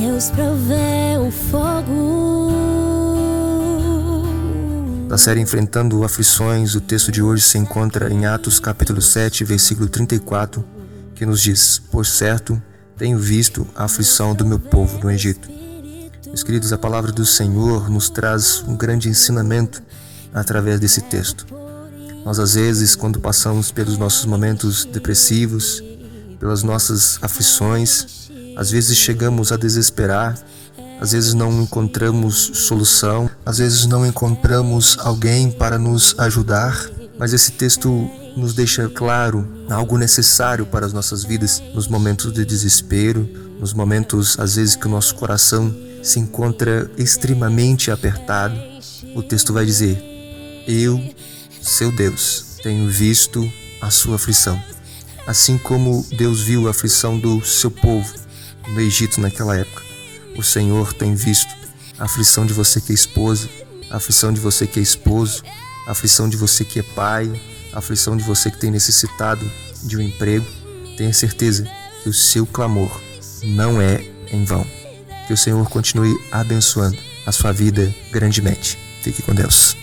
Deus provê o fogo. Da série Enfrentando Aflições, o texto de hoje se encontra em Atos capítulo 7, versículo 34, que nos diz: Por certo, tenho visto a aflição do meu povo no Egito. Meus queridos, a palavra do Senhor nos traz um grande ensinamento através desse texto. Nós, às vezes, quando passamos pelos nossos momentos depressivos, pelas nossas aflições, às vezes chegamos a desesperar, às vezes não encontramos solução, às vezes não encontramos alguém para nos ajudar, mas esse texto nos deixa claro algo necessário para as nossas vidas nos momentos de desespero, nos momentos às vezes que o nosso coração se encontra extremamente apertado. O texto vai dizer: Eu seu Deus, tenho visto a sua aflição. Assim como Deus viu a aflição do seu povo no Egito naquela época, o Senhor tem visto a aflição de você que é esposa, a aflição de você que é esposo, a aflição de você que é pai, a aflição de você que tem necessitado de um emprego. Tenha certeza que o seu clamor não é em vão. Que o Senhor continue abençoando a sua vida grandemente. Fique com Deus.